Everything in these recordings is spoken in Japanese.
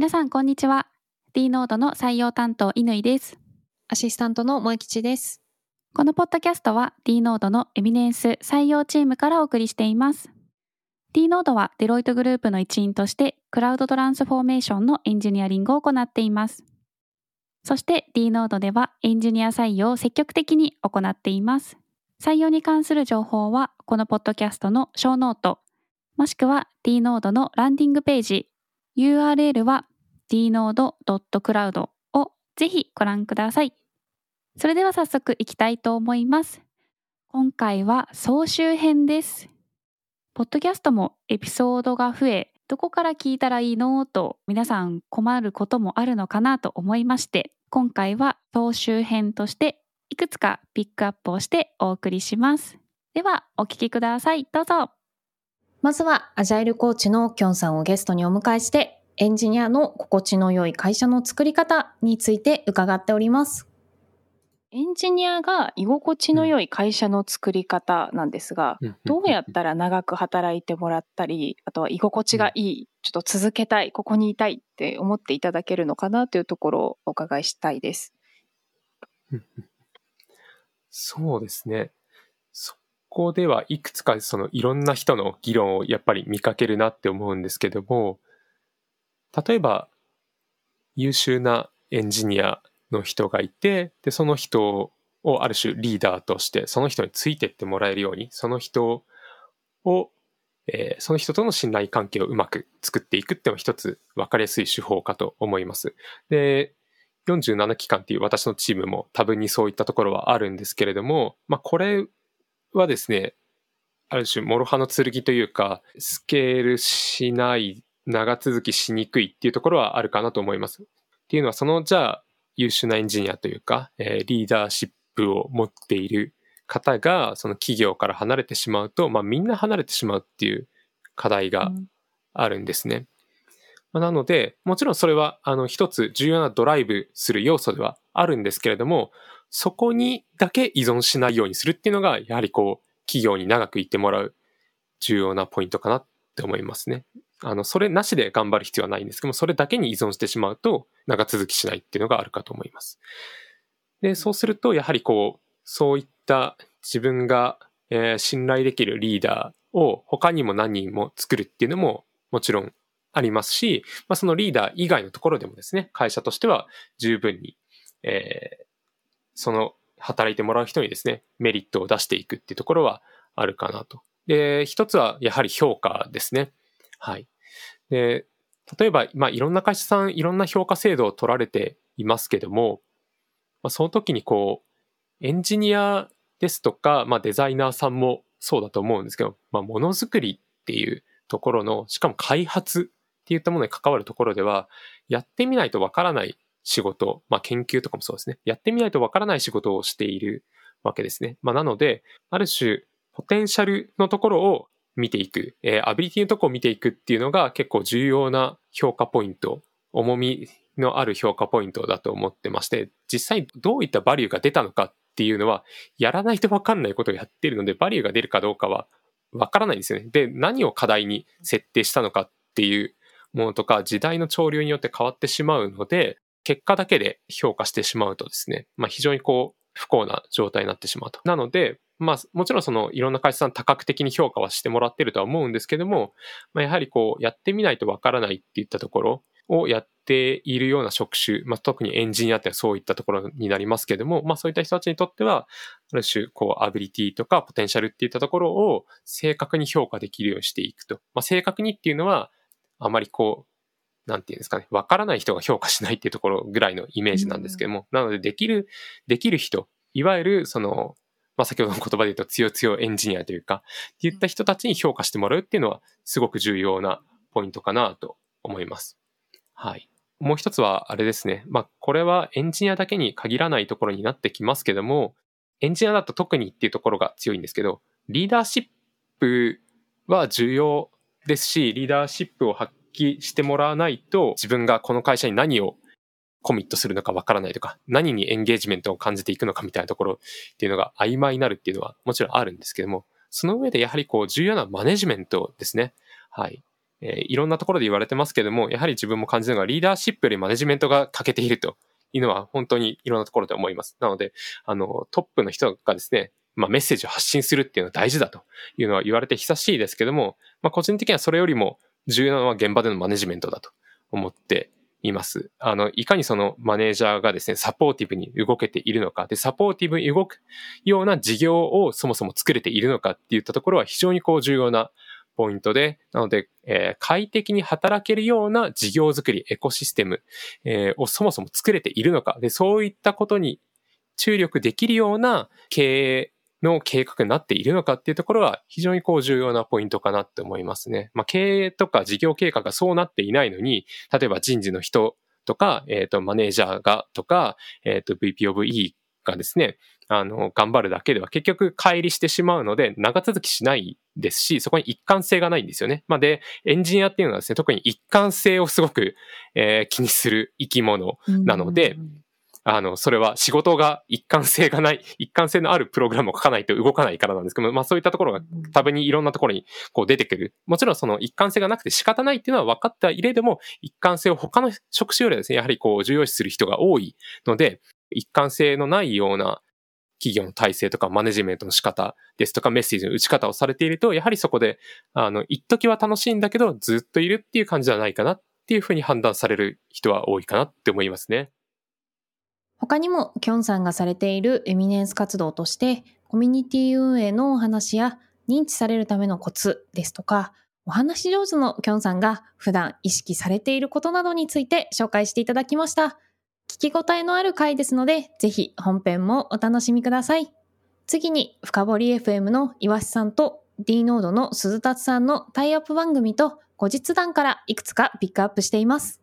皆さん、こんにちは。D ノードの採用担当、乾です。アシスタントの萌吉です。このポッドキャストは D ノードのエミネンス採用チームからお送りしています。D ノードはデロイトグループの一員としてクラウドトランスフォーメーションのエンジニアリングを行っています。そして D ノードではエンジニア採用を積極的に行っています。採用に関する情報はこのポッドキャストのショーノート、もしくは D ノードのランディングページ、URL は dnode.cloud をぜひご覧ください。それでは早速いきたいと思います。今回は総集編です。ポッドキャストもエピソードが増え、どこから聞いたらいいのと皆さん困ることもあるのかなと思いまして、今回は総集編としていくつかピックアップをしてお送りします。ではお聞きください。どうぞ。まずは、アジャイルコーチのキョンさんをゲストにお迎えして、エンジニアの心地の良い会社の作り方について伺っております。エンジニアが居心地の良い会社の作り方なんですが、どうやったら長く働いてもらったり、あとは居心地がいい、ちょっと続けたい、ここにいたいって思っていただけるのかなというところをお伺いしたいです。そうですね。そこではいくつかそのいろんな人の議論をやっぱり見かけるなって思うんですけども、例えば優秀なエンジニアの人がいて、で、その人をある種リーダーとして、その人についてってもらえるように、その人を、えーその人との信頼関係をうまく作っていくっていうのは一つ分かりやすい手法かと思います。で、47期間っていう私のチームも多分にそういったところはあるんですけれども、まあこれはですね、ある種諸刃の剣というか、スケールしない、長続きしにくいっていうところはあるかなと思います。っていうのは、そのじゃあ優秀なエンジニアというか、えーリーダーシップを持っている方が、その企業から離れてしまうと、まあみんな離れてしまうっていう課題があるんですね。まあなので、もちろんそれは、あの、一つ重要なドライブする要素ではあるんですけれども、そこにだけ依存しないようにするっていうのが、やはりこう、企業に長くいてもらう重要なポイントかなって思いますね。あの、それなしで頑張る必要はないんですけども、それだけに依存してしまうと、長続きしないっていうのがあるかと思います。で、そうすると、やはりこう、そういった自分が、えー信頼できるリーダーを他にも何人も作るっていうのももちろんありますし、まあ、そのリーダー以外のところでもですね、会社としては十分に、えーその働いてもらう人にですね、メリットを出していくっていうところはあるかなと。で、一つはやはり評価ですね。はい。で、例えば、まあ、いろんな会社さん、いろんな評価制度を取られていますけども、まあ、その時にこう、エンジニアですとか、まあ、デザイナーさんもそうだと思うんですけど、まあ、ものづくりっていうところの、しかも開発っていったものに関わるところでは、やってみないとわからない仕事、まあ、研究とかもそうですね。やってみないとわからない仕事をしているわけですね。まあ、なので、ある種、ポテンシャルのところを見ていく、えーアビリティのとこを見ていくっていうのが結構重要な評価ポイント、重みのある評価ポイントだと思ってまして、実際どういったバリューが出たのかっていうのは、やらないとわかんないことをやってるので、バリューが出るかどうかはわからないんですよね。で、何を課題に設定したのかっていうものとか、時代の潮流によって変わってしまうので、結果だけで評価してしまうとですね、まあ非常にこう、不幸な状態になってしまうと。なので、まあもちろんそのいろんな会社さん多角的に評価はしてもらってるとは思うんですけども、まあ、やはりこうやってみないとわからないっていったところをやっているような職種、まあ、特にエンジニアってそういったところになりますけども、まあそういった人たちにとっては、ある種こうアビリティとかポテンシャルっていったところを正確に評価できるようにしていくと。まあ正確にっていうのは、あまりこう、なんていうんですかね、わからない人が評価しないっていうところぐらいのイメージなんですけども、なのでできる、できる人、いわゆるその、まあ、先ほどの言葉で言うと強強エンジニアというか、っていった人たちに評価してもらうっていうのはすごく重要なポイントかなと思います。はい。もう一つはあれですね。まあ、これはエンジニアだけに限らないところになってきますけども、エンジニアだと特にっていうところが強いんですけど、リーダーシップは重要ですし、リーダーシップを発揮してもらわないと、自分がこの会社に何をコミットするのかわからないとか、何にエンゲージメントを感じていくのかみたいなところっていうのが曖昧になるっていうのはもちろんあるんですけども、その上でやはりこう重要なマネジメントですね。はい。えー、いろんなところで言われてますけども、やはり自分も感じるのがリーダーシップよりマネジメントが欠けているというのは本当にいろんなところで思います。なので、あの、トップの人がですね、まあ、メッセージを発信するっていうのは大事だというのは言われて久しいですけども、まあ、個人的にはそれよりも重要なのは現場でのマネジメントだと思っています。あの、いかにそのマネージャーがですね、サポーティブに動けているのか、で、サポーティブに動くような事業をそもそも作れているのかっていったところは非常にこう重要なポイントで、なので、えー、快適に働けるような事業づくり、エコシステム、えー、をそもそも作れているのか、で、そういったことに注力できるような経営の計画になっているのかっていうところは非常にこう重要なポイントかなって思いますね。まあ、経営とか事業計画がそうなっていないのに、例えば人事の人とか、えっ、ー、と、マネージャーがとか、えっ、ー、と、VP of E がですね、あの、頑張るだけでは結局乖離してしまうので、長続きしないですし、そこに一貫性がないんですよね。まあ、で、エンジニアっていうのはですね、特に一貫性をすごく、えー、気にする生き物なので、あの、それは仕事が一貫性がない、一貫性のあるプログラムを書かないと動かないからなんですけど、まあそういったところが多分にいろんなところにこう出てくる。もちろんその一貫性がなくて仕方ないっていうのは分かった入れでも、一貫性を他の職種よりはですね、やはりこう重要視する人が多いので、一貫性のないような企業の体制とかマネジメントの仕方ですとかメッセージの打ち方をされていると、やはりそこで、あの、一時は楽しいんだけど、ずっといるっていう感じじゃないかなっていうふうに判断される人は多いかなって思いますね。他にも、キョンさんがされているエミネンス活動として、コミュニティ運営のお話や認知されるためのコツですとか、お話し上手のキョンさんが普段意識されていることなどについて紹介していただきました。聞き応えのある回ですので、ぜひ本編もお楽しみください。次に、深堀 FM の岩瀬さんと D ノードの鈴達さんのタイアップ番組と後日談からいくつかピックアップしています。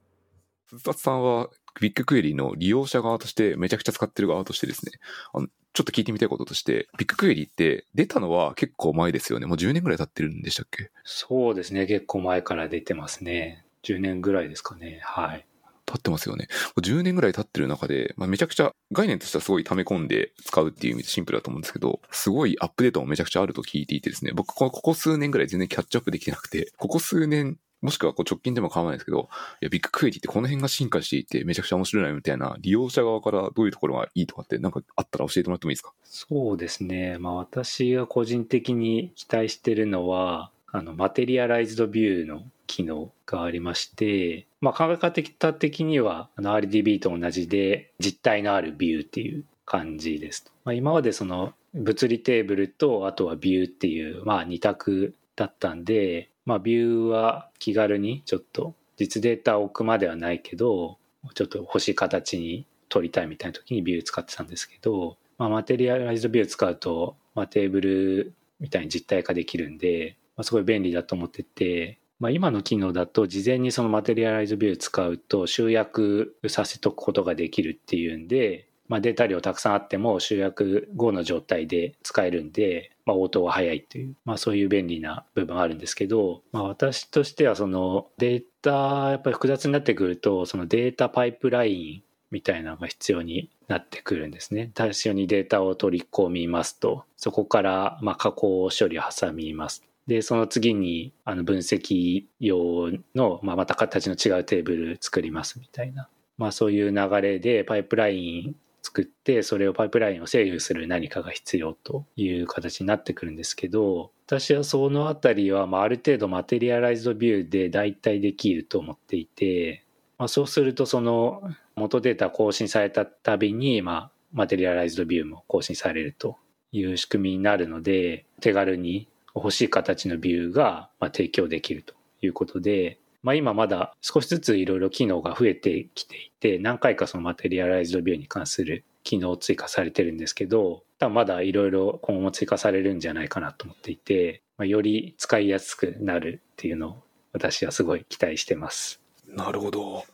鈴達さんはビッグクエリの利用者側としてめちゃくちゃ使ってる側としてですね、あのちょっと聞いてみたいこととして、ビッグクエリって出たのは結構前ですよね。もう10年ぐらい経ってるんでしたっけ？そうですね。結構前から出てますね。10年ぐらいですかね。はい。経ってますよね。10年ぐらい経ってる中で、まあ、めちゃくちゃ概念としてはすごい溜め込んで使うっていう意味でシンプルだと思うんですけど、すごいアップデートもめちゃくちゃあると聞いていてですね、僕ここ数年ぐらい全然キャッチアップできてなくて、ここ数年もしくはこう直近でも構わないですけど、いや、ビッグクエリってこの辺が進化していてめちゃくちゃ面白いなみたいな、利用者側からどういうところがいいとかってなんかあったら教えてもらってもいいですか？そうですね。まあ私が個人的に期待してるのは、あの、マテリアライズドビューの機能がありまして、まあ考え方的には、あの RDB と同じで実体のあるビューっていう感じです。まあ今までその物理テーブルとあとはビューっていう、まあ二択だったんで、まあ、ビューは気軽にちょっと実データを置くまではないけど、ちょっと欲しい形に取りたいみたいな時にビュー使ってたんですけど、まあ、マテリアライズビュー使うと、まあ、テーブルみたいに実体化できるんで、まあ、すごい便利だと思ってて、まあ、今の機能だと事前にそのマテリアライズビュー使うと集約させとくことができるっていうんで、まあ、データ量たくさんあっても集約後の状態で使えるんで、まあ、応答が早いという、まあ、そういう便利な部分あるんですけど、まあ、私としてはそのデータやっぱり複雑になってくるとそのデータパイプラインみたいなのが必要になってくるんですね。最初にデータを取り込みますと、そこからまあ加工処理を挟みます。で、その次にあの分析用の、まあ、また形の違うテーブル作りますみたいな。まあそういう流れでパイプライン作ってそれをパイプラインを制御する何かが必要という形になってくるんですけど私はそのあたりはまある程度マテリアライズドビューで代替できると思っていて、ま、そうするとその元データ更新されたたびにまマテリアライズドビューも更新されるという仕組みになるので手軽に欲しい形のビューが提供できるということでまあ、今まだ少しずついろいろ機能が増えてきていて、何回かそのマテリアライズドビューに関する機能を追加されてるんですけど、多分まだいろいろ今後も追加されるんじゃないかなと思っていて、まあ、より使いやすくなるっていうのを私はすごい期待してます。なるほど。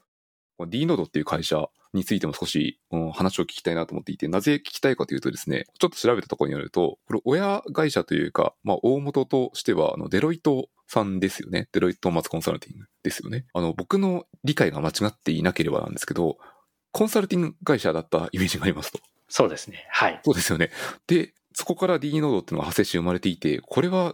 D ノードっていう会社についても少し、うん、話を聞きたいなと思っていて、なぜ聞きたいかというとですね、ちょっと調べたところによると、これ親会社というか、まあ大元としては、あの、デロイトさんですよね。デロイトマツコンサルティングですよね。あの、僕の理解が間違っていなければなんですけど、コンサルティング会社だったイメージがありますと。そうですね。はい。そうですよね。で、そこから D ノードっていうのが派生し生まれていて、これは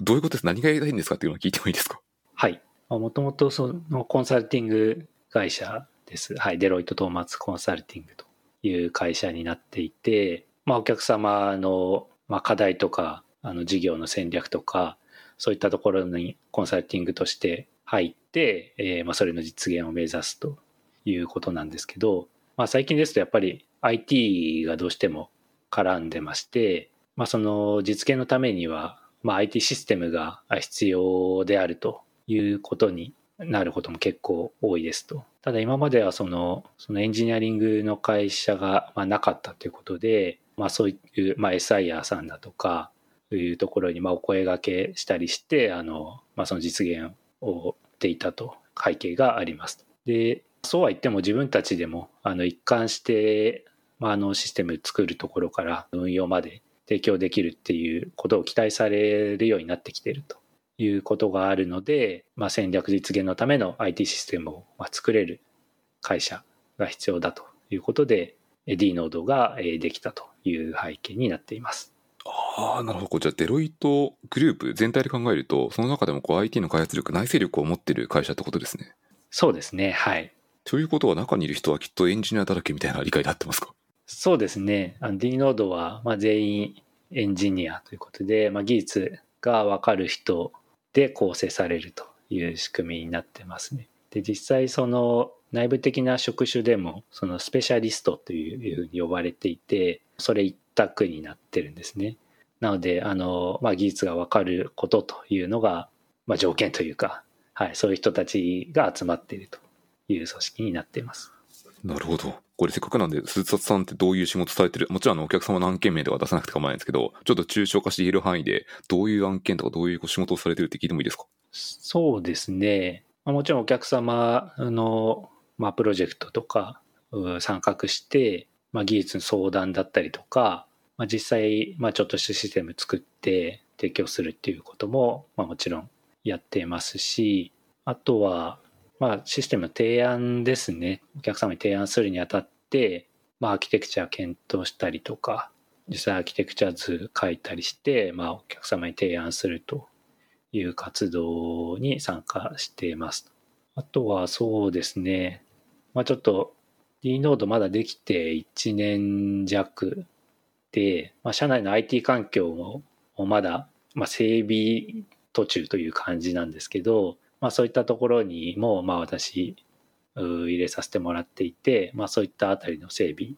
どういうことです？何がやりたいんですか？っていうのを聞いてもいいですか？はい。もともとそのコンサルティング会社です。はい。デロイト・トーマツ・コンサルティングという会社になっていて、まあ、お客様の、まあ、課題とか、あの、事業の戦略とか、そういったところにコンサルティングとして入って、えー、まあ、それの実現を目指すということなんですけど、まあ、最近ですとやっぱり IT がどうしても絡んでまして、まあ、その実現のためには、まあ、IT システムが必要であるということになることも結構多いですと。ただ今まではその、そのエンジニアリングの会社がまあなかったということで、まあそういう、まあ SIR さんだとか、いうところにまあお声がけしたりして、あの、まあその実現をっていたと背景があります。で、そうは言っても自分たちでもあの一貫して、まあ、あのシステム作るところから運用まで提供できるっていうことを期待されるようになってきているということがあるので、まあ、戦略実現のための IT システムを作れる会社が必要だということで D ノードができたという背景になっています。ああ、なるほど。じゃあ、デロイトグループ全体で考えると、その中でもこう IT の開発力、内製力を持っている会社ってことですね。そうですね。はい。ということは、中にいる人はきっとエンジニアだらけみたいな理解で合ってますか？そうですね。D ノードは、まあ、全員エンジニアということで、まあ、技術がわかる人で構成されるという仕組みになってますね。で、実際その内部的な職種でも、そのスペシャリストというふうに呼ばれていて、それ一択になってるんですね。なので、あの、まあ、技術がわかることというのが、まあ、条件というか、はい、そういう人たちが集まっているという組織になっています。なるほど。これせっかくなんで、鈴達さんってどういう仕事されてる？もちろんあのお客様の案件名では出さなくて構わないんですけど、ちょっと抽象化して言える範囲で、どういう案件とかどういう仕事をされてるって聞いてもいいですか？そうですね。もちろんお客様の、まあ、プロジェクトとか参画して、まあ、技術の相談だったりとか、まあ、実際、まあ、ちょっとしたシステム作って提供するっていうことも、まあ、もちろんやってますし、あとは、まあ、システムの提案ですね。お客様に提案するにあたって、まあ、アーキテクチャ検討したりとか、実際アーキテクチャ図書いたりして、まあ、お客様に提案するという活動に参加しています。あとはそうですね、まあ、ちょっと D ノードまだできて1年弱で、まあ、社内の IT 環境もまだ、まあ、整備途中という感じなんですけど、まあ、そういったところにも、まあ、私入れさせてもらっていて、まあ、そういったあたりの整備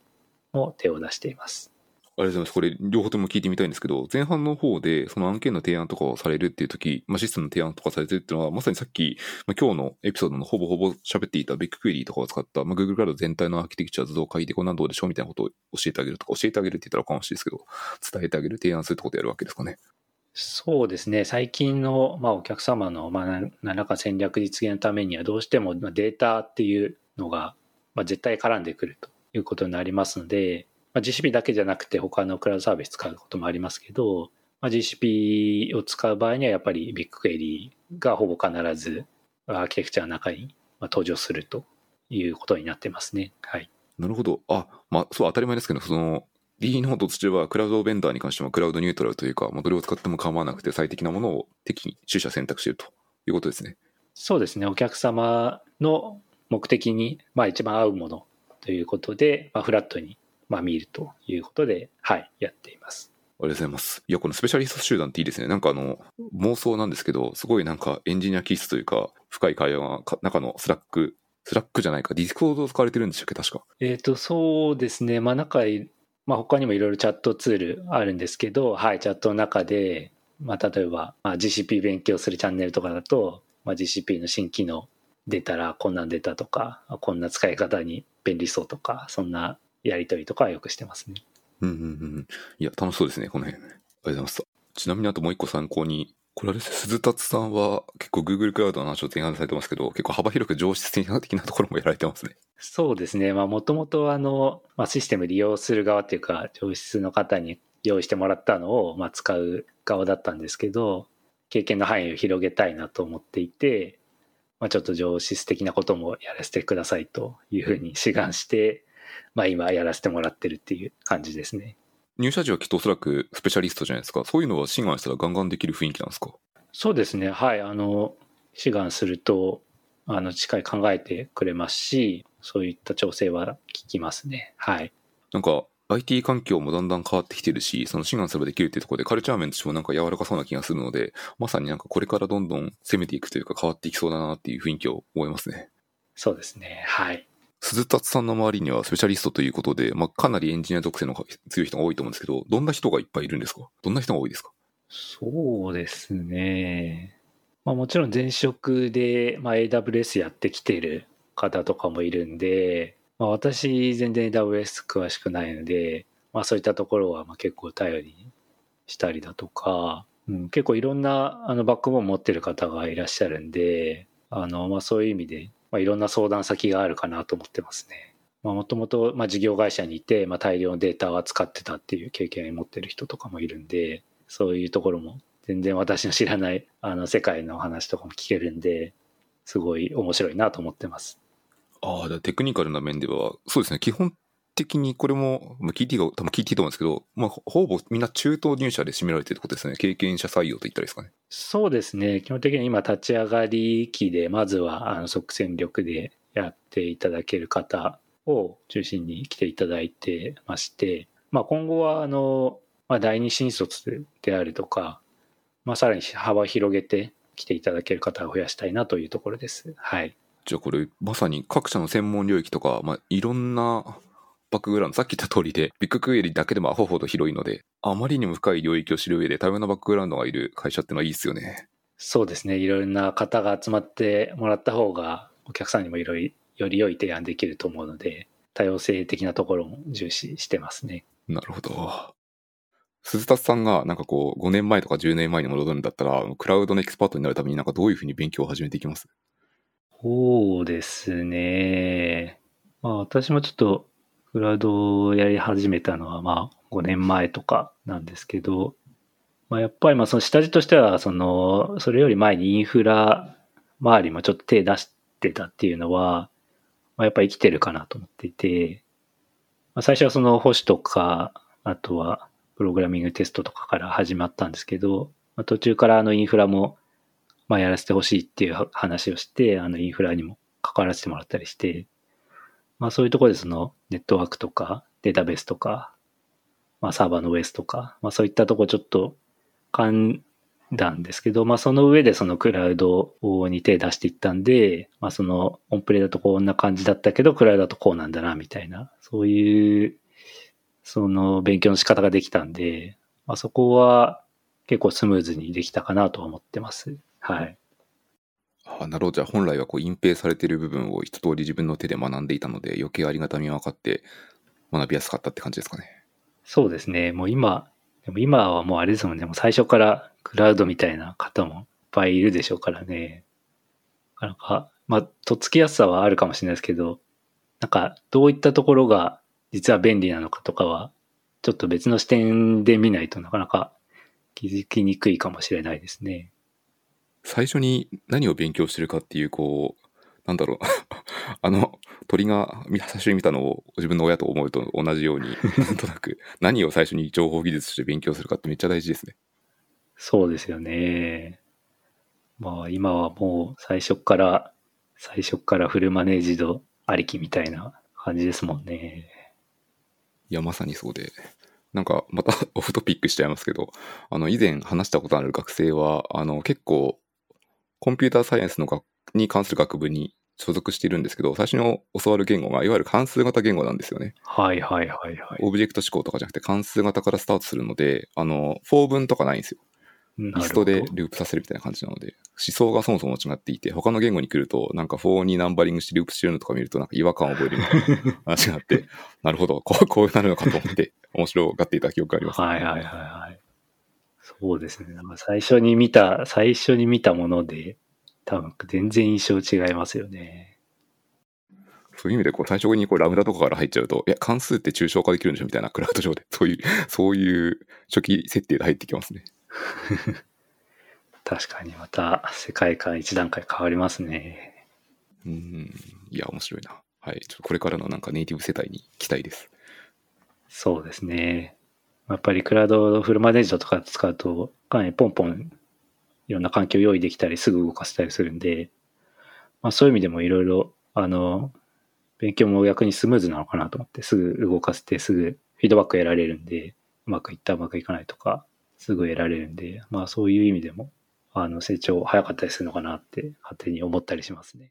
も手を出しています。ありがとうございます。これ、両方とも聞いてみたいんですけど、前半の方で、その案件の提案とかをされるっていう時、まあ、システムの提案とかされてるっていうのは、まさにさっき、まあ、今日のエピソードのほぼほぼ喋っていたビッグクエリーとかを使った、まあ、Google クラウド全体のアーキテクチャ図像書いてこんなどうでしょうみたいなことを教えてあげるとか、教えてあげるって言ったらおかもしいですけど、伝えてあげる、提案するってことをやるわけですかね。そうですね。最近の、まあ、お客様の、まあ、何らか戦略実現のためには、どうしてもデータっていうのが、まあ、絶対絡んでくるということになりますので、まあ、GCP だけじゃなくて他のクラウドサービス使うこともありますけど、まあ、GCP を使う場合にはやっぱりビッグクエリーがほぼ必ずアーキテクチャの中に登場するということになってますね。はい。なるほど。あ、まあ、そう当たり前ですけど、その D ノートとしてはクラウドベンダーに関してもクラウドニュートラルというか、まあ、どれを使っても構わなくて最適なものを適宜取捨選択しているということですね。そうですね。お客様の目的に、まあ、一番合うものということで、まあ、フラットにまあ見るということで、はい、やっています。ありがとうございます。いや、このスペシャリスト集団っていいですね。なんかあの、妄想なんですけど、すごいなんかエンジニア気質というか、深い会話が中のスラック、スラックじゃないか、ディスコードを使われてるんでしたっけ、確か。えっ、ー、と、そうですね。まあ、中、まあ、他にもいろいろチャットツールあるんですけど、はい、チャットの中で、まあ、例えば、まあ、GCP 勉強するチャンネルとかだと、まあ、GCP の新機能出たらこんなん出たとか、こんな使い方に便利そうとか、そんなやりとりとかはよくしてますね。うんうんうん。いや、楽しそうですね、この辺。ありがとうございます。ちなみにあともう一個参考に、これあれです、鈴達さんは結構 Google クラウドの話を提案されてますけど、結構幅広く情シス的なところもやられてますね。そうですね。まあもともとあの、まあ、システム利用する側っていうか、上質の方に用意してもらったのを、まあ、使う側だったんですけど、経験の範囲を広げたいなと思っていて、まあ、ちょっと上質的なこともやらせてくださいというふうに志願して、まあ今やらせてもらってるっていう感じですね。入社時はきっとおそらくスペシャリストじゃないですか。そういうのは志願したらガンガンできる雰囲気なんですか？そうですね。はい。あの、志願すると、あの、しっかり考えてくれますし、そういった調整は聞きますね。はい。なんか、IT 環境もだんだん変わってきてるし、その志願すればできるっていうところでカルチャー面としてもなんか柔らかそうな気がするので、まさになんかこれからどんどん攻めていくというか変わっていきそうだなっていう雰囲気を思いますね。そうですね。はい。鈴達さんの周りにはスペシャリストということで、まあ、かなりエンジニア属性の強い人が多いと思うんですけど、どんな人がいっぱいいるんですか？どんな人が多いですか？そうですね。まあもちろん前職で、まあ、AWS やってきてる方とかもいるんで、まあ、私全然 AWS 詳しくないので、まあそういったところはまあ結構頼りにしたりだとか、うん、結構いろんなあのバックボーン持ってる方がいらっしゃるんで、あのまあそういう意味で、まあ、いろんな相談先があるかなと思ってますね。もともと事業会社にいて、まあ、大量のデータを扱ってたっていう経験を持ってる人とかもいるんで、そういうところも全然私の知らないあの世界の話とかも聞けるんで、すごい面白いなと思ってます。ああ、テクニカルな面では、そうですね、基本的にこれも、まあ、聞いていいか、多分聞いていいと思うんですけど、まあ、ほぼみんな中東入社で占められてるってことですね。経験者採用と言ったらいいですかね。そうですね。基本的に今立ち上がり期で、まずはあの即戦力でやっていただける方を中心に来ていただいてまして、まあ、今後はあのまあ、第二新卒であるとか、まあ、さらに幅を広げて来ていただける方を増やしたいなというところです。はい。じゃあこれ、まさに各社の専門領域とか、まあ、いろんなバックグラウンド、さっき言った通りで、ビッグクエリだけでもアホほど広いので、あまりにも深い領域を知る上で多様なバックグラウンドがいる会社ってのはいいですよね。そうですね。いろんな方が集まってもらった方が、お客さんにもいろいろより良い提案できると思うので、多様性的なところも重視してますね。なるほど。鈴達さんがなんかこう5年前とか10年前に戻るんだったら、クラウドのエキスパートになるためになんかどういうふうに勉強を始めていきます？そうですね。まあ私もちょっとクラウドをやり始めたのはまあ5年前とかなんですけど、まあやっぱりまあその下地としてはその、それより前にインフラ周りもちょっと手出してたっていうのは、まあ、やっぱり生きてるかなと思っていて、まあ、最初はその保守とか、あとはプログラミングテストとかから始まったんですけど、まあ、途中からあのインフラも、まあ、やらせてほしいっていう話をして、あのインフラにも関わらせてもらったりして、まあそういうところでそのネットワークとかデータベースとか、まあサーバーの OS とか、まあそういったとこちょっと噛んだんですけど、まあその上でそのクラウドに手出していったんで、まあそのオンプレだとこんな感じだったけど、クラウドだとこうなんだな、みたいな、そういうその勉強の仕方ができたんで、まあ、そこは結構スムーズにできたかなと思ってます。はい。あなるほど。じゃあ本来はこう隠蔽されている部分を一通り自分の手で学んでいたので余計ありがたみが分かって学びやすかったって感じですかね。そうですね。もう今、でも今はもうあれですもんね。もう最初からクラウドみたいな方もいっぱいいるでしょうからね。なかなか、まあ、とっつきやすさはあるかもしれないですけど、なんかどういったところが実は便利なのかとかは、ちょっと別の視点で見ないとなかなか気づきにくいかもしれないですね。最初に何を勉強してるかっていう、こう、なんだろう あの鳥が最初に見たのを自分の親と思うと同じように なんとなく何を最初に情報技術として勉強するかってめっちゃ大事ですね。そうですよね。まあ今はもう最初から最初からフルマネージドありきみたいな感じですもんね。いや、まさにそうで。なんか、また オフトピックしちゃいますけど、あの、以前話したことある学生は、あの、結構、コンピューターサイエンスの学に関する学部に所属しているんですけど、最初に教わる言語が、いわゆる関数型言語なんですよね。はいはいはいはい。オブジェクト思考とかじゃなくて関数型からスタートするので、あの、4分とかないんですよ。リストでループさせるみたいな感じなので、思想がそもそも違っていて、他の言語に来ると、なんか4にナンバリングしてループしてるのとか見ると、なんか違和感を覚えるみたいな 話があって、なるほど、こう、こうなるのかと思って、面白がっていた記憶があります、ね。はいはいはいはい。そうですね。なんか最初に見た、最初に見たもので、多分全然印象違いますよね。そういう意味で、こう、最初にこうラムダとかから入っちゃうと、いや、関数って抽象化できるんでしょみたいな、クラウド上で。そういう、そういう初期設定で入ってきますね。確かにまた世界観一段階変わりますね。うん。いや、面白いな。はい。ちょっとこれからのなんかネイティブ世代に期待です。そうですね。やっぱりクラウドフルマネージドとか使うと、かなりポンポンいろんな環境用意できたりすぐ動かせたりするんで、まあそういう意味でもいろいろ、あの、勉強も逆にスムーズなのかなと思って、すぐ動かせて、すぐフィードバック得られるんで、うまくいった、うまくいかないとか、すぐ得られるんで、まあそういう意味でも、あの、成長早かったりするのかなって勝手に思ったりしますね。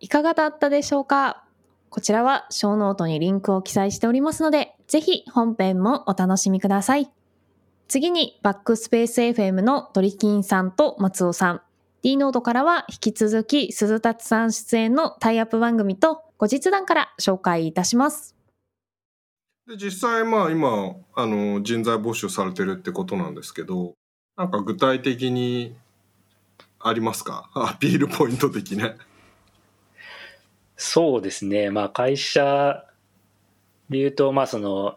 いかがだったでしょうか？こちらはショーノートにリンクを記載しておりますので、ぜひ本編もお楽しみください。次にバックスペース FM のドリキンさんと松尾さん、D ノードからは引き続き鈴達さん出演のタイアップ番組と後日談から紹介いたします。で実際まあ今あの人材募集されてるってことなんですけどなんか具体的にありますか？アピールポイント的な。そうですねまあ会社で言うとまあその、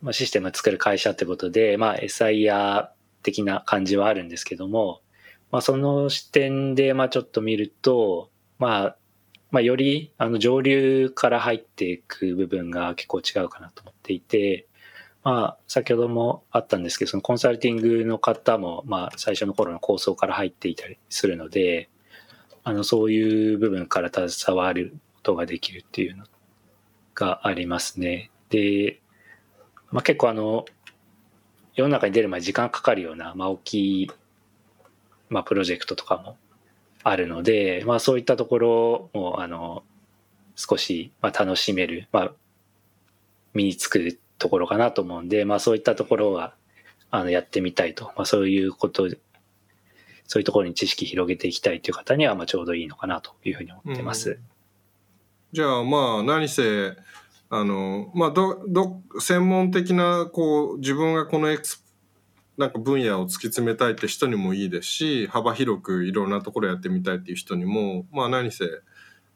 まあ、システムを作る会社ってことでまあ SIR 的な感じはあるんですけどもまあその視点でまあちょっと見るとまあまあ、よりあの上流から入っていく部分が結構違うかなと思っていて、まあ、先ほどもあったんですけど、そのコンサルティングの方も、まあ、最初の頃の構想から入っていたりするので、あの、そういう部分から携わることができるっていうのがありますね。で、まあ、結構あの、世の中に出る前に時間かかるような、まあ、大きい、まあ、プロジェクトとかもあるので、まあそういったところも、あの、少し、まあ、楽しめる、まあ、身につくところかなと思うんで、まあそういったところは、あの、やってみたいと、まあそういうこと、そういうところに知識広げていきたいという方には、まあちょうどいいのかなというふうに思ってます。うん、じゃあまあ何せ、あの、まあど、ど、専門的な、こう、自分がこのエクスなんか分野を突き詰めたいって人にもいいですし幅広くいろんなところやってみたいっていう人にもまあ何せ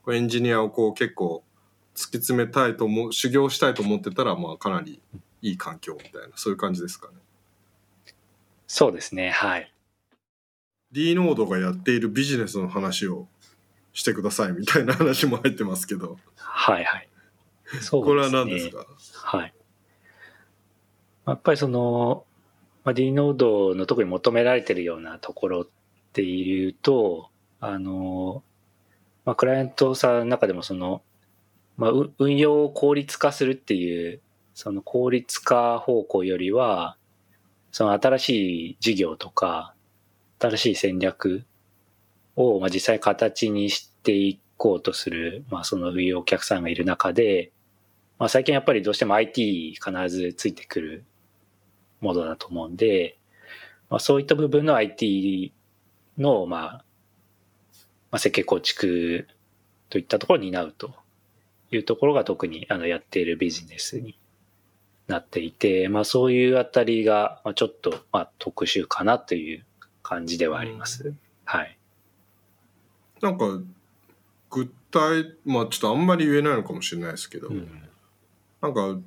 エンジニアをこう結構突き詰めたいと思う修行したいと思ってたらまあかなりいい環境みたいなそういう感じですかね。そうですねはい。D ノードがやっているビジネスの話をしてくださいみたいな話も入ってますけど。はいはい。そう、ね、これは何ですか？はい。やっぱりそのまあ、D ノードの特に求められてるようなところっていうと、あの、まあ、クライアントさんの中でもその、まあ、運用を効率化するっていう、その効率化方向よりは、その新しい事業とか、新しい戦略を、まあ、実際形にしていこうとする、まあ、その運用お客さんがいる中で、まあ、最近やっぱりどうしても IT 必ずついてくるものだと思うんで、まあ、そういった部分の IT の、まあ、まあ、設計構築といったところを担うというところが特にあのやっているビジネスになっていて、まあそういうあたりが、まあ、ちょっと、まあ、特殊かなという感じではあります。うん、はい。なんか、具体、まあちょっとあんまり言えないのかもしれないですけど、うん、なんか、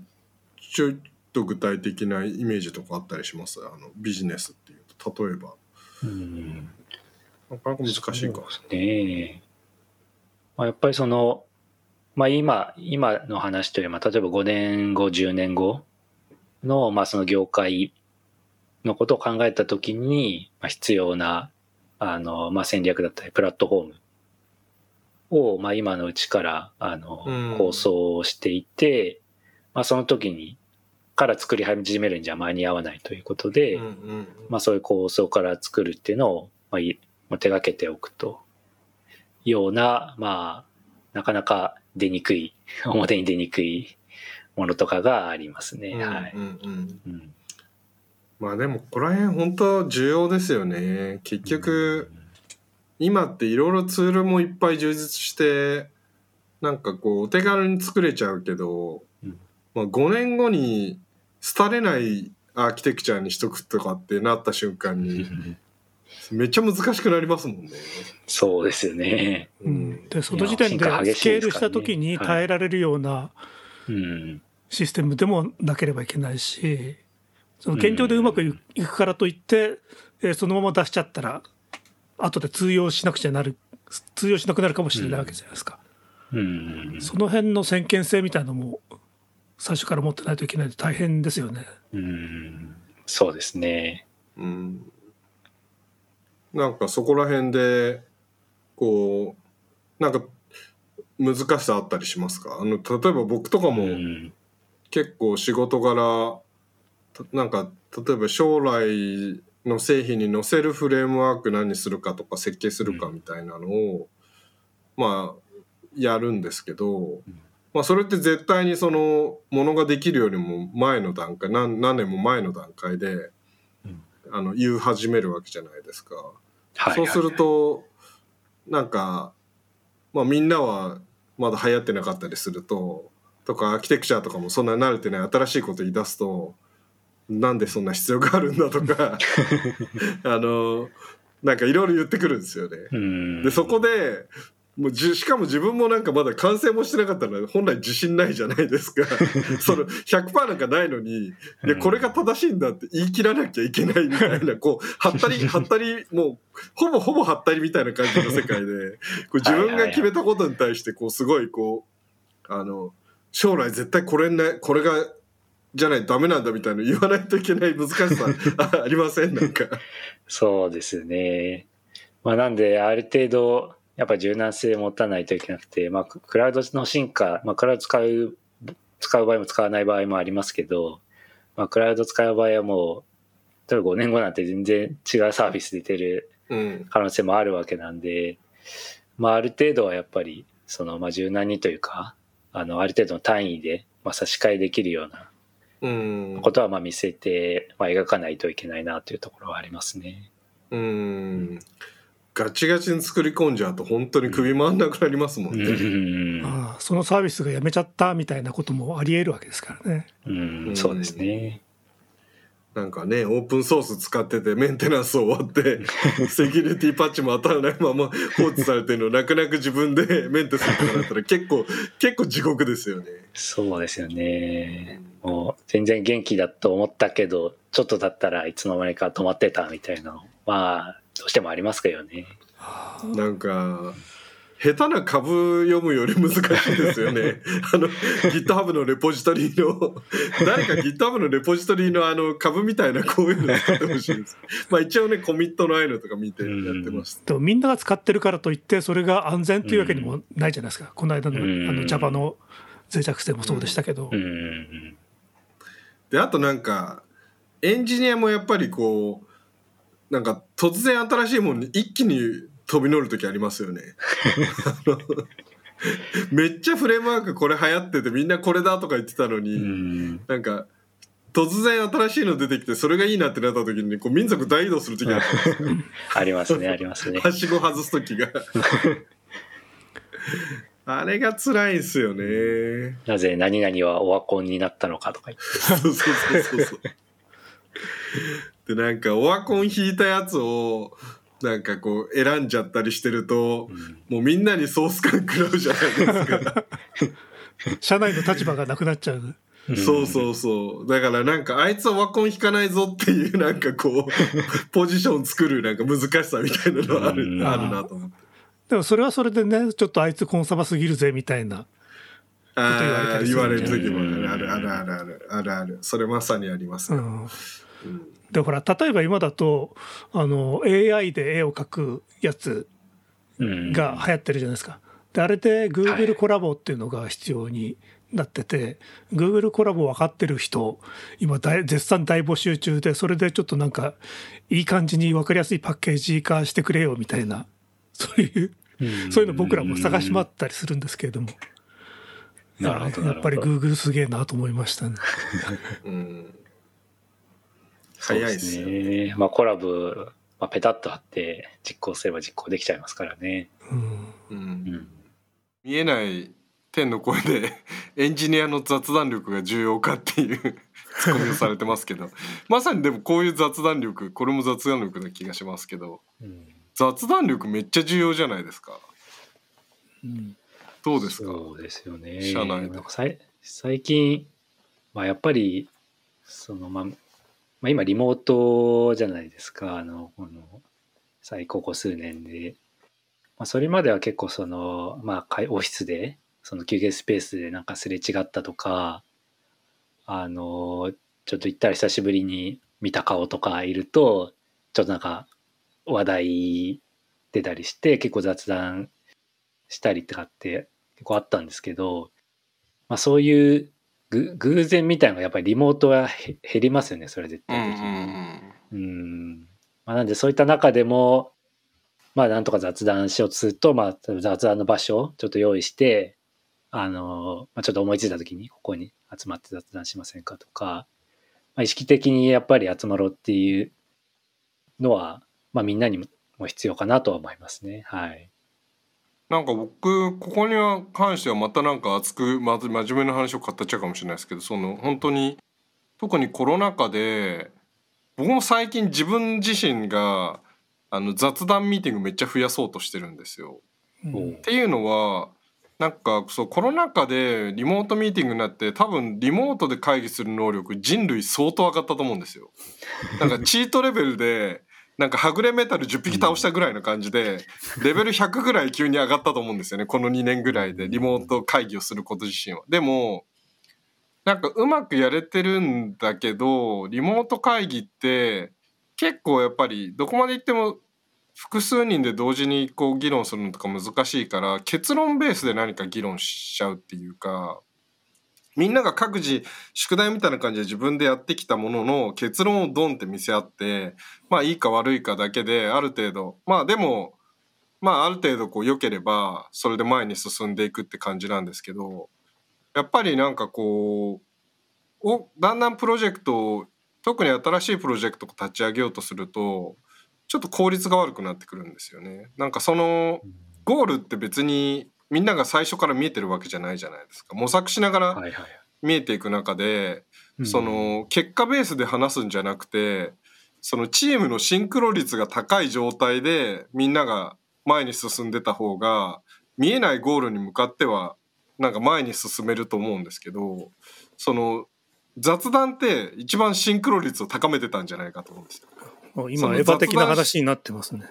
ちょいと具体的なイメージとかあったりします？あのビジネスっていうと例えば。うんなかなか難しいかもしれない。ねまあ、やっぱりその、まあ今、今の話というまあ例えば5年後、10年後の、まあその業界のことを考えたときに、まあ、必要な、あの、まあ戦略だったり、プラットフォームを、まあ今のうちから、あの、構想していて、まあその時に、から作り始めるんじゃ間に合わないということで、うんうん、まあそういう構想から作るっていうのを、まあ、手がけておくとような、まあ、なかなか出にくい、表に出にくいものとかがありますね。はい。まあでも、ここら辺本当重要ですよね。結局、うん、今っていろいろツールもいっぱい充実して、なんかこう、お手軽に作れちゃうけど、うん、まあ5年後に廃れないアーキテクチャにしとくとかってなった瞬間にめっちゃ難しくなりますもんね。そうですよね。うん、でその時点でスケールした時に耐えられるようなシステムでもなければいけないし、その現状でうまくいくからといって、えそのまま出しちゃったら後で通用しなくちゃなる通用しなくなるかもしれないわけじゃないですか。うん、その辺の先見性みたいなのも最初から持ってないといけないと大変ですよね。うん、そうですね。うん。なんかそこら辺でこうなんか難しさあったりしますか？あの例えば僕とかも結構仕事柄なんか例えば将来の製品に載せるフレームワーク何にするかとか設計するかみたいなのを、まあやるんですけど、まあそれって絶対にそのものができるよりも前の段階何何年も前の段階で、あの言う始めるわけじゃないですか。はいそうするとなんか、まあ、みんなはまだ流行ってなかったりするととかアーキテクチャとかもそんな慣れてない新しいこと言い出すとなんでそんな必要があるんだとか あのなんかいろいろ言ってくるんですよね。でそこでもうじしかも自分もなんかまだ完成もしてなかったら本来自信ないじゃないですか。その100%なんかないのにでこれが正しいんだって言い切らなきゃいけないみたいなこうはったり はったりもうほぼほぼはったりみたいな感じの世界でこう自分が決めたことに対してこうすごいこうあの将来絶対これ,、ね、これがじゃないとダメなんだみたいな言わないといけない難しさ ありません？なんか。そうですね。まあなんである程度やっぱ柔軟性を持たないといけなくて、まあ、クラウドの進化、まあ、クラウド使う、使う場合も使わない場合もありますけど、まあ、クラウド使う場合はもう、例えば5年後なんて全然違うサービス出てる可能性もあるわけなんで、うん、まあ、ある程度はやっぱり、その、まあ、柔軟にというか、あの、ある程度の単位で、まあ、差し替えできるようなことは、まあ、見せて、まあ、描かないといけないなというところはありますね。うん。ガチガチに作り込んじゃうと本当に首回んなくなりますもんね。うんあそのサービスがやめちゃったみたいなこともあり得るわけですからね。うん、そうですね。なんかね、オープンソース使っててメンテナンス終わって、セキュリティパッチも当たらないまま放置されてるの泣く泣く自分でメンテするとかだったら結構、結構地獄ですよね。そうですよね。もう全然元気だと思ったけど、ちょっとだったらいつの間にか止まってたみたいなまあ、どうしてもありますけどね。なんか、下手な株読むより難しいですよね。あの、GitHub のレポジトリの、誰か GitHub のレポジトリのあの株みたいなこういうの使ってほしいです。まあ一応ね、コミットのああいうのとか見てやってます。でもみんなが使ってるからといって、それが安全というわけにもないじゃないですか。この間のあの Java の脆弱性もそうでしたけど。で、あとなんか、エンジニアもやっぱりこう、なんか突然新しいものに一気に飛び乗る時ありますよね。めっちゃフレームワークこれ流行っててみんなこれだとか言ってたのに、んなんか突然新しいの出てきてそれがいいなってなった時にこう民族大移動する時あ ありますねありますね。はしご外す時が。あれが辛いんすよね。なぜ何々はオワコンになったのかとか言って。そうそうそうそう。で、なんか、オワコン引いたやつを、なんかこう、選んじゃったりしてると、うん、もうみんなにソース感食らうじゃないですか。社内の立場がなくなっちゃう。そうそうそう。だからなんか、あいつはオワコン引かないぞっていう、なんかこう、ポジション作るなんか難しさみたいなのある、うん、あるなと思って。でもそれはそれでね、ちょっとあいつコンサバすぎるぜみたいな。ああ、言われる時もある、あるあるある、あるある。それまさにありますよ。うんでほら例えば今だとあの AI で絵を描くやつが流行ってるじゃないですか。であれで Google コラボっていうのが必要になってて、はい、Google コラボ分かってる人今大絶賛大募集中でそれでちょっとなんかいい感じに分かりやすいパッケージ化してくれよみたいなそういうそういうの僕らも探し回ったりするんですけれども。やっぱり Google すげえなと思いましたね。うん早いですね。まあコラボ、まあ、ペタッと貼って実行すれば実行できちゃいますからね。うん。うん、見えない天の声で エンジニアの雑談力が重要かっていうツッコミをされてますけどまさにでもこういう雑談力これも雑談力な気がしますけど、うん、雑談力めっちゃ重要じゃないですか。うん、どうですか？そうですよね。社内で。最近、まあ、やっぱりそのまあまあ、今リモートじゃないですか、あの、この、最高こ数年で。まあ、それまでは結構その、まあ、オフィスで、その休憩スペースでなんかすれ違ったとか、あの、ちょっと行ったら久しぶりに見た顔とかいると、ちょっとなんか、話題出たりして結構雑談したりとかって結構あったんですけど、まあ、そういうぐ偶然みたいなのがやっぱりリモートは減りますよねそれ絶対的に。うん、まあ、なんでそういった中でもまあなんとか雑談しようとすると、まあ、雑談の場所をちょっと用意してあの、まあ、ちょっと思いついた時にここに集まって雑談しませんかとか、まあ、意識的にやっぱり集まろうっていうのは、まあ、みんなにも必要かなとは思いますね。はい。なんか僕ここには関してはまたなんか熱くまず真面目な話を語っちゃうかもしれないですけどその本当に特にコロナ禍で僕も最近自分自身があの雑談ミーティングめっちゃ増やそうとしてるんですよ。うん、っていうのはなんかそうコロナ禍でリモートミーティングになって多分リモートで会議する能力人類相当上がったと思うんですよ。なんかチートレベルでなんかはぐれメタル10匹倒したぐらいの感じで、レベル100ぐらい急に上がったと思うんですよね。この2年ぐらいでリモート会議をすること自身は。でも、なんかうまくやれてるんだけど、リモート会議って結構やっぱりどこまで行っても複数人で同時にこう議論するのとか難しいから結論ベースで何か議論しちゃうっていうかみんなが各自宿題みたいな感じで自分でやってきたものの結論をドンって見せ合ってまあいいか悪いかだけである程度まあでもまあある程度こう良ければそれで前に進んでいくって感じなんですけどやっぱりなんかこうおだんだんプロジェクトを特に新しいプロジェクトを立ち上げようとするとちょっと効率が悪くなってくるんですよね。なんかそのゴールって別にみんなが最初から見えてるわけじゃないじゃないですか模索しながら見えていく中で、その結果ベースで話すんじゃなくてそのチームのシンクロ率が高い状態でみんなが前に進んでた方が見えないゴールに向かってはなんか前に進めると思うんですけどその雑談って一番シンクロ率を高めてたんじゃないかと思うんですよ。今エヴァ的な話になってますね。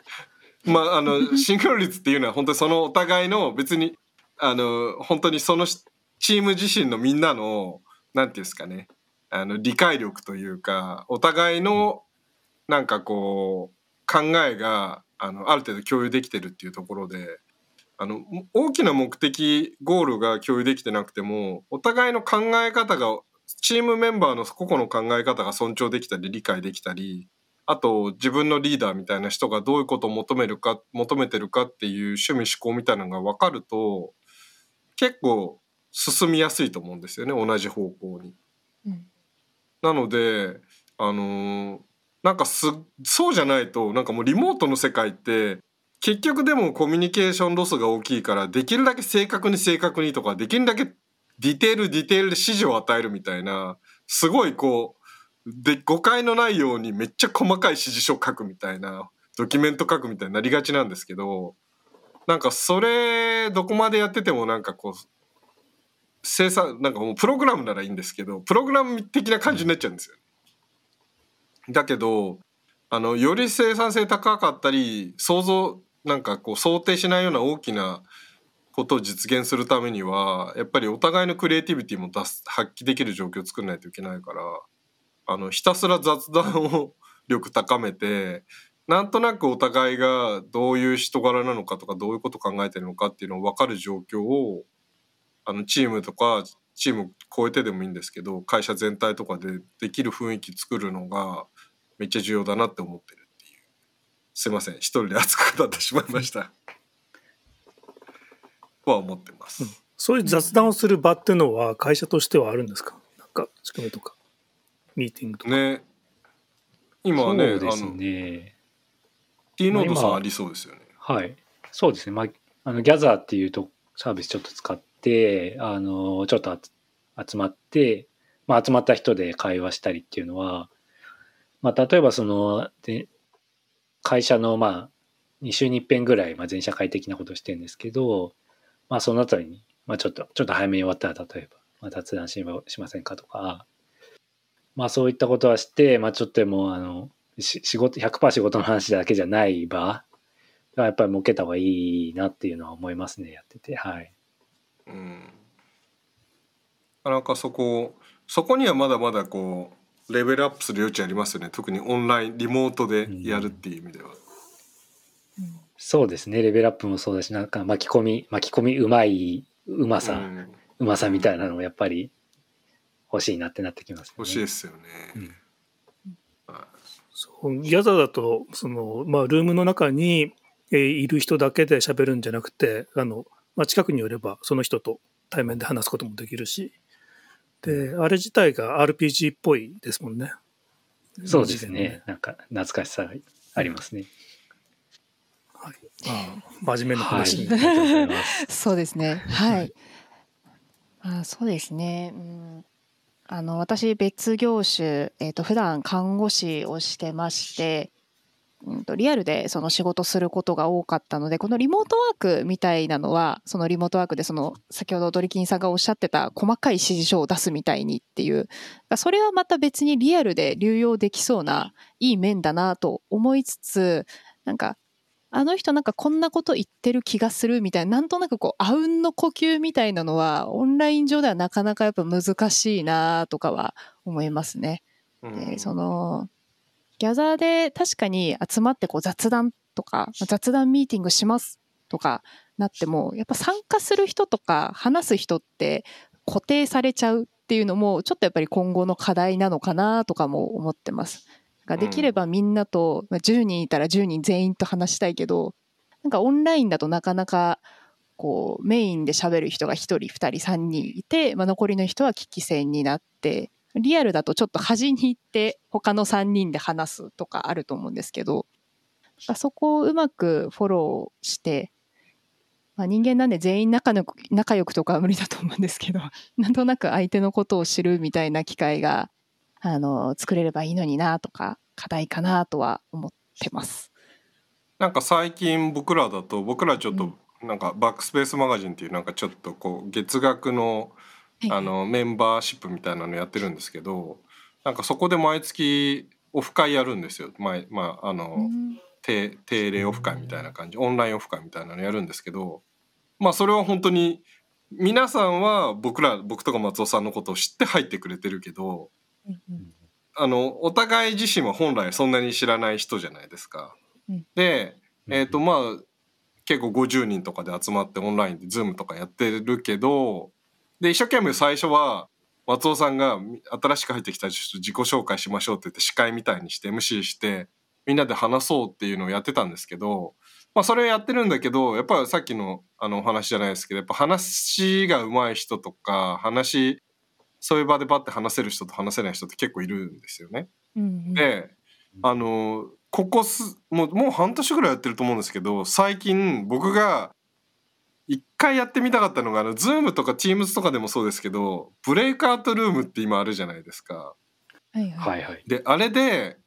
まあ、あの、シンクロ率っていうのは本当にそのお互いの別に、あの、本当にそのチーム自身のみんなの、なんていうんですかね、あの、理解力というか、お互いの、なんかこう、考えが、あの、ある程度共有できてるっていうところで、あの、大きな目的、ゴールが共有できてなくても、お互いの考え方が、チームメンバーの個々の考え方が尊重できたり、理解できたり、あと自分のリーダーみたいな人がどういうことを求めるか求めてるかっていう趣味思考みたいなのが分かると結構進みやすいと思うんですよね同じ方向に。うん、なのであのー、なんかすそうじゃないとなんかもうリモートの世界って結局でもコミュニケーションロスが大きいからできるだけ正確に正確にとかできるだけディテールディテールで指示を与えるみたいなすごいこうで誤解のないようにめっちゃ細かい指示書書くみたいなドキュメント書くみたいになりがちなんですけどなんかそれどこまでやっててもなんかこう生産なんかもうプログラムならいいんですけどプログラム的な感じになっちゃうんですよ。だけどあのより生産性高かったり想像なんかこう想定しないような大きなことを実現するためにはやっぱりお互いのクリエイティビティも出す発揮できる状況を作らないといけないからあのひたすら雑談を力高めてなんとなくお互いがどういう人柄なのかとかどういうこと考えてるのかっていうのを分かる状況をあのチームとかチーム超えてでもいいんですけど会社全体とかでできる雰囲気作るのがめっちゃ重要だなって思ってるっていう。すいません。一人で熱く語ってしまいました。は思ってます、うん、そういう雑談をする場っていうのは会社としてはあるんですか？なんか仕組みとか。ミーティングとか。ね。今はね、そうですね。T ノードさんありそうですよね。はい。そうですね。まあ、あの、ギャザーっていうとサービスちょっと使って、あの、ちょっと集まって、まあ、集まった人で会話したりっていうのは、まあ、例えばその、で会社の、まあ、2週に一遍ぐらい、まあ、全社会的なことをしてるんですけど、まあ、そのあたりに、まあ、ちょっと、ちょっと早めに終わったら、例えば、まあ、雑談ししませんかとか、まあそういったことはして、まあちょっともうあの、仕事、100%仕事の話だけじゃない場がやっぱり設けた方がいいなっていうのは思いますね、やってて。はい。うん。なんかそこ、そこにはまだまだこう、レベルアップする余地ありますよね。特にオンライン、リモートでやるっていう意味では。そうですねレベルアップもそうだしなんか巻き込み巻き込みうまいうまさ、うん、うまさみたいなのもやっぱり欲しいなってなってきます、ね、欲しいですよね、うんそうギャザーだとその、まあ、ルームの中に、えー、いる人だけで喋るんじゃなくてあの、まあ、近くに寄ればその人と対面で話すこともできるしであれ自体が RPG っぽいですもんね。そうですね。なんか懐かしさがありますね。はい。あ真面目な話に、はい、そうですね。はい。あそうですね。うん、あの私別業種えっ、ー、と普段看護師をしてまして。うんとリアルでその仕事することが多かったのでこのリモートワークみたいなのはそのリモートワークでその先ほどドリキンさんがおっしゃってた細かい指示書を出すみたいにっていうそれはまた別にリアルで流用できそうないい面だなと思いつつなんかあの人なんかこんなこと言ってる気がするみたいな、なんとなくこう、あうんの呼吸みたいなのは、オンライン上ではなかなかやっぱ難しいなとかは思いますね。うん、でその、ギャザーで確かに集まってこう雑談とか、雑談ミーティングしますとかなっても、やっぱ参加する人とか話す人って固定されちゃうっていうのも、ちょっとやっぱり今後の課題なのかなとかも思ってます。ができればみんなと、まあ、10人いたら10人全員と話したいけどなんかオンラインだとなかなかこうメインで喋る人が1人2人3人いて、まあ、残りの人は聞き戦になってリアルだとちょっと端に行って他の3人で話すとかあると思うんですけどそこをうまくフォローして、まあ、人間なんで全員仲仲良くとかは無理だと思うんですけどなんとなく相手のことを知るみたいな機会があの作れればいいのになとか課題かなとは思ってます。なんか最近僕らだと僕らちょっとなんかバックスペースマガジンっていうなんかちょっとこう月額のあのメンバーシップみたいなのやってるんですけどなんかそこで毎月オフ会やるんですよ。まあ、まあ、あの、定定例オフ会みたいな感じオンラインオフ会みたいなのやるんですけどまあそれは本当に皆さんは僕ら僕とか松尾さんのことを知って入ってくれてるけどあのお互い自身は本来そんなに知らない人じゃないですか。で、えーとまあ、結構50人とかで集まってオンラインで Zoom とかやってるけどで一生懸命最初は松尾さんが新しく入ってきた人自己紹介しましょうって言って司会みたいにして MC してみんなで話そうっていうのをやってたんですけど、まあ、それやってるんだけどやっぱりさっきのあのお話じゃないですけどやっぱ話が上手い人とか話そういう場でバッて話せる人と話せない人って結構いるんですよね。うんうん、であのここすもうもう半年ぐらいやってると思うんですけど最近僕が一回やってみたかったのがあの Zoom とか Teams とかでもそうですけどブレイクアウトルームって今あるじゃないですか。はいはい、であれで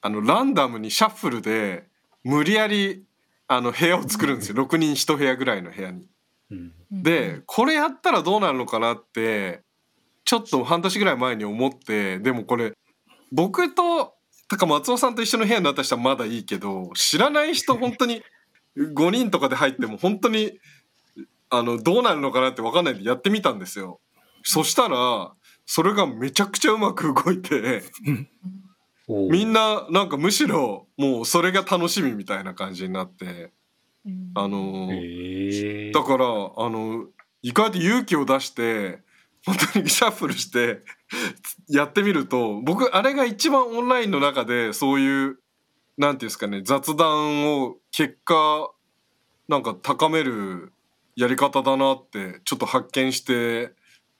あのランダムにシャッフルで無理やりあの部屋を作るんですよ、6人1部屋ぐらいの部屋に。うん、でこれやったらどうなるのかなってちょっと半年ぐらい前に思ってでもこれ僕ととか松尾さんと一緒の部屋になった人はまだいいけど知らない人本当に5人とかで入っても本当にあのどうなるのかなって分かんないんでやってみたんですよ。そしたらそれがめちゃくちゃうまく動いてみんななんかむしろもうそれが楽しみみたいな感じになってあのだからあの意外と勇気を出して本当にシャッフルして やってみると僕あれが一番オンラインの中でそういうなんていうんですかね雑談を結果なんか高めるやり方だなってちょっと発見して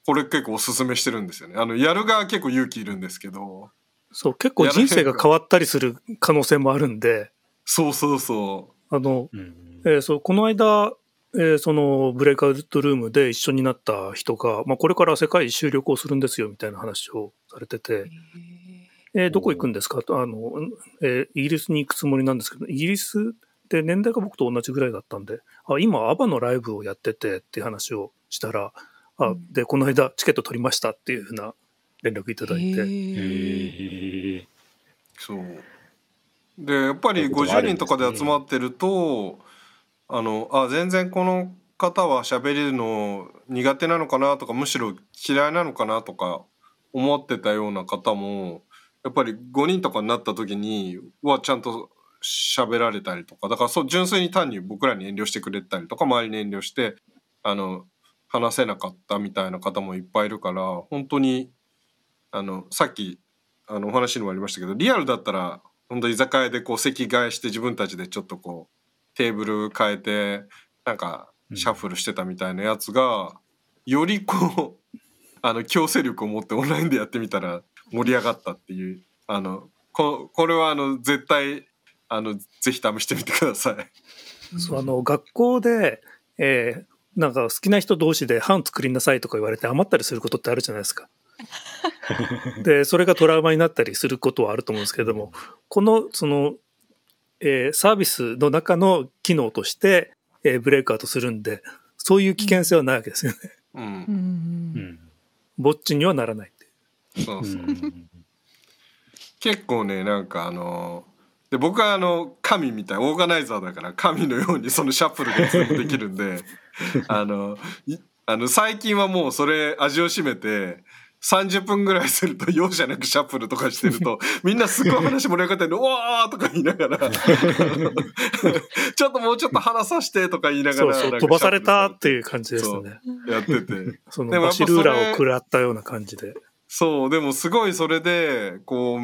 これ結構おすすめしてるんですよね。あのやる側結構勇気いるんですけど。そう結構人生が変わったりする可能性もあるんで。そうそうそう。あの、うん、えー、そうこの間えー、そのブレイクアウトルームで一緒になった人が、まあ、これから世界一周旅行するんですよみたいな話をされてて、えー、どこ行くんですか？とあの、えー、イギリスに行くつもりなんですけどイギリスで年代が僕と同じぐらいだったんであ今アバのライブをやっててっていう話をしたらあでこの間チケット取りましたっていうふうな連絡いただいて。そう。でやっぱり50人とかで集まってると、あのあ全然この方は喋るの苦手なのかなとかむしろ嫌いなのかなとか思ってたような方もやっぱり5人とかになった時にはちゃんと喋られたりとか、だからそう純粋に単に僕らに遠慮してくれたりとか、周りに遠慮して、あの、話せなかったみたいな方もいっぱいいるから、本当に、あの、さっき、あの、お話にもありましたけど、リアルだったら、本当居酒屋でこう席替えして自分たちでちょっとこう、テーブル変えて、なんか、シャッフルしてたみたいなやつが、よりこう、あの、強制力を持ってオンラインでやってみたら盛り上がったっていう、あの、ここれはあの、絶対、あの、ぜひ試してみてください。そう、あの、学校で、えー、なんか好きな人同士で班作りなさいとか言われて余ったりすることってあるじゃないですか。で、それがトラウマになったりすることはあると思うんですけれども、この、その、えー、サービスの中の機能として、えー、ブレイクアウトするんで、そういう危険性はないわけですよね。うん。うん。ぼっちにはならないそうそう。結構ね、なんかあので僕はあの神みたいオーガナイザーだから神のようにそのシャッフルが全部できるんで あのあの最近はもうそれ味を占めて30分ぐらいすると容赦なくシャッフルとかしてると みんなすごい話盛り上がってるの「うわー!」とか言いながら。ちょっともうちょっと話させてとか言いながらそうそう飛ばされたっていう感じですね。やってて。そのバシルーラーを食らったような感じで。そうでもすごいそれでこう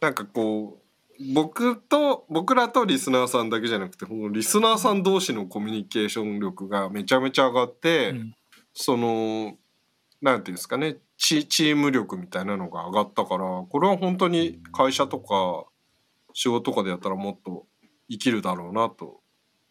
なんかこう僕と僕らとリスナーさんだけじゃなくてリスナーさん同士のコミュニケーション力がめちゃめちゃ上がって、うん、そのなんていうんですかねチチーム力みたいなのが上がったからこれは本当に会社とか仕事とかでやったらもっと生きるだろうなと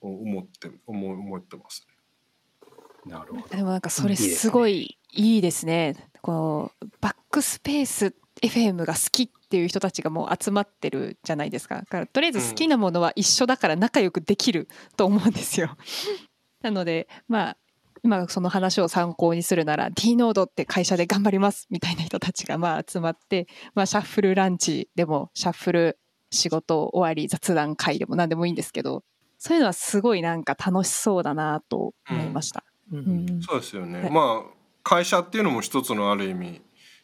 思って思思ってますね。なるほど。でもなんかそれすごいいいですね。すねこのバックスペース FM が好きっていう人たちがもう集まってるじゃないですか。だからとりあえず好きなものは一緒だから仲良くできると思うんですよ。なのでまあ今その話を参考にするなら D ノードって会社で頑張りますみたいな人たちがまあ集まって、まあ、シャッフルランチでもシャッフル仕事終わり雑談会でも何でもいいんですけどそういうのはすごいなんか楽しそうだなと思いました。うん。うん、そうですよね、はい、まあ会社っていうのも一つのある意味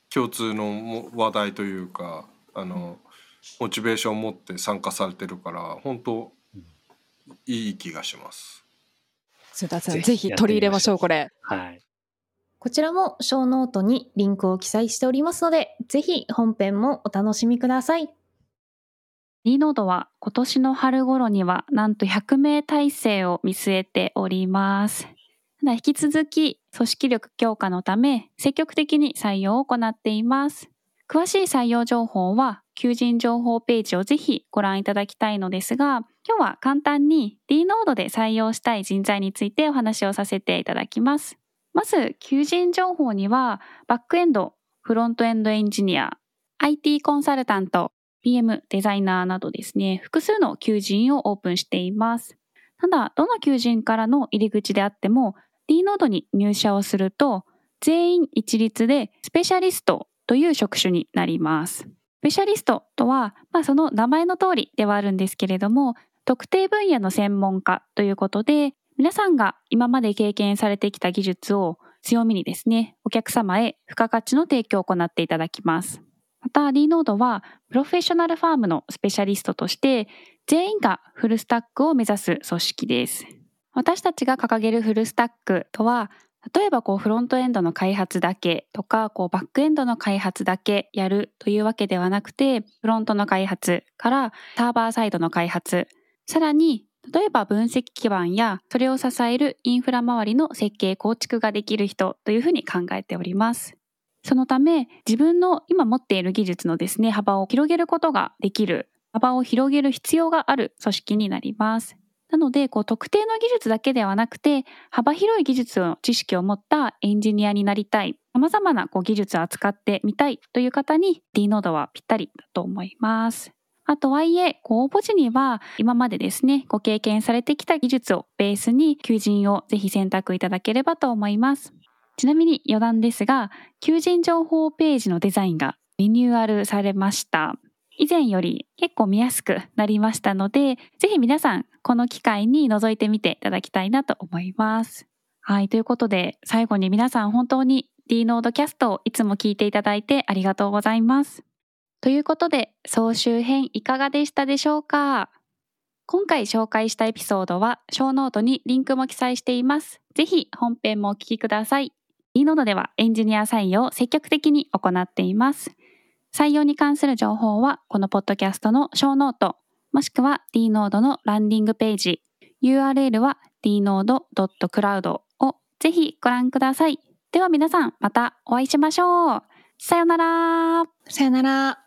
共通の話題というかあのモチベーションを持って参加されてるから本当いい気がします。須田さん、ぜひ取り入れましょう、これ。はい。こちらもショーノートにリンクを記載しておりますので、ぜひ本編もお楽しみください。D ノードは今年の春頃にはなんと100名体制を見据えております。ただ引き続き組織力強化のため積極的に採用を行っています。詳しい採用情報は求人情報ページをぜひご覧いただきたいのですが、今日は簡単に D ノードで採用したい人材についてお話をさせていただきます。まず、求人情報には、バックエンド、フロントエンドエンジニア、IT コンサルタント、PM デザイナーなどですね、複数の求人をオープンしています。ただ、どの求人からの入り口であっても、D ノードに入社をすると、全員一律でスペシャリストという職種になります。スペシャリストとは、まあ、その名前の通りではあるんですけれども、特定分野の専門家ということで、皆さんが今まで経験されてきた技術を強みにですね、お客様へ付加価値の提供を行っていただきます。また D ノードはプロフェッショナルファームのスペシャリストとして全員がフルスタックを目指す組織です。私たちが掲げるフルスタックとは例えばこうフロントエンドの開発だけとかこうバックエンドの開発だけやるというわけではなくてフロントの開発からサーバーサイドの開発さらに例えば分析基盤やそれを支えるインフラ周りの設計構築ができる人というふうに考えております。そのため自分の今持っている技術のですね幅を広げることができる幅を広げる必要がある組織になります。なので、こう特定の技術だけではなくて、幅広い技術の知識を持ったエンジニアになりたい、様々なこう技術を扱ってみたいという方に D ノードはぴったりだと思います。あとはいえ、応募時には今までですね、ご経験されてきた技術をベースに求人をぜひ選択いただければと思います。ちなみに余談ですが、求人情報ページのデザインがリニューアルされました。以前より結構見やすくなりましたので、ぜひ皆さんこの機会に覗いてみていただきたいなと思います。はい、ということで最後に皆さん本当に D ノードキャストをいつも聞いていただいてありがとうございます。ということで総集編いかがでしたでしょうか？今回紹介したエピソードは、ショーノートにリンクも記載しています。ぜひ本編もお聞きください。e ノードではエンジニア採用を積極的に行っています。採用に関する情報は、このポッドキャストのショーノート、もしくは d ノードのランディングページ、URL は dnode.cloud をぜひご覧ください。では皆さん、またお会いしましょう。さよなら。さよなら。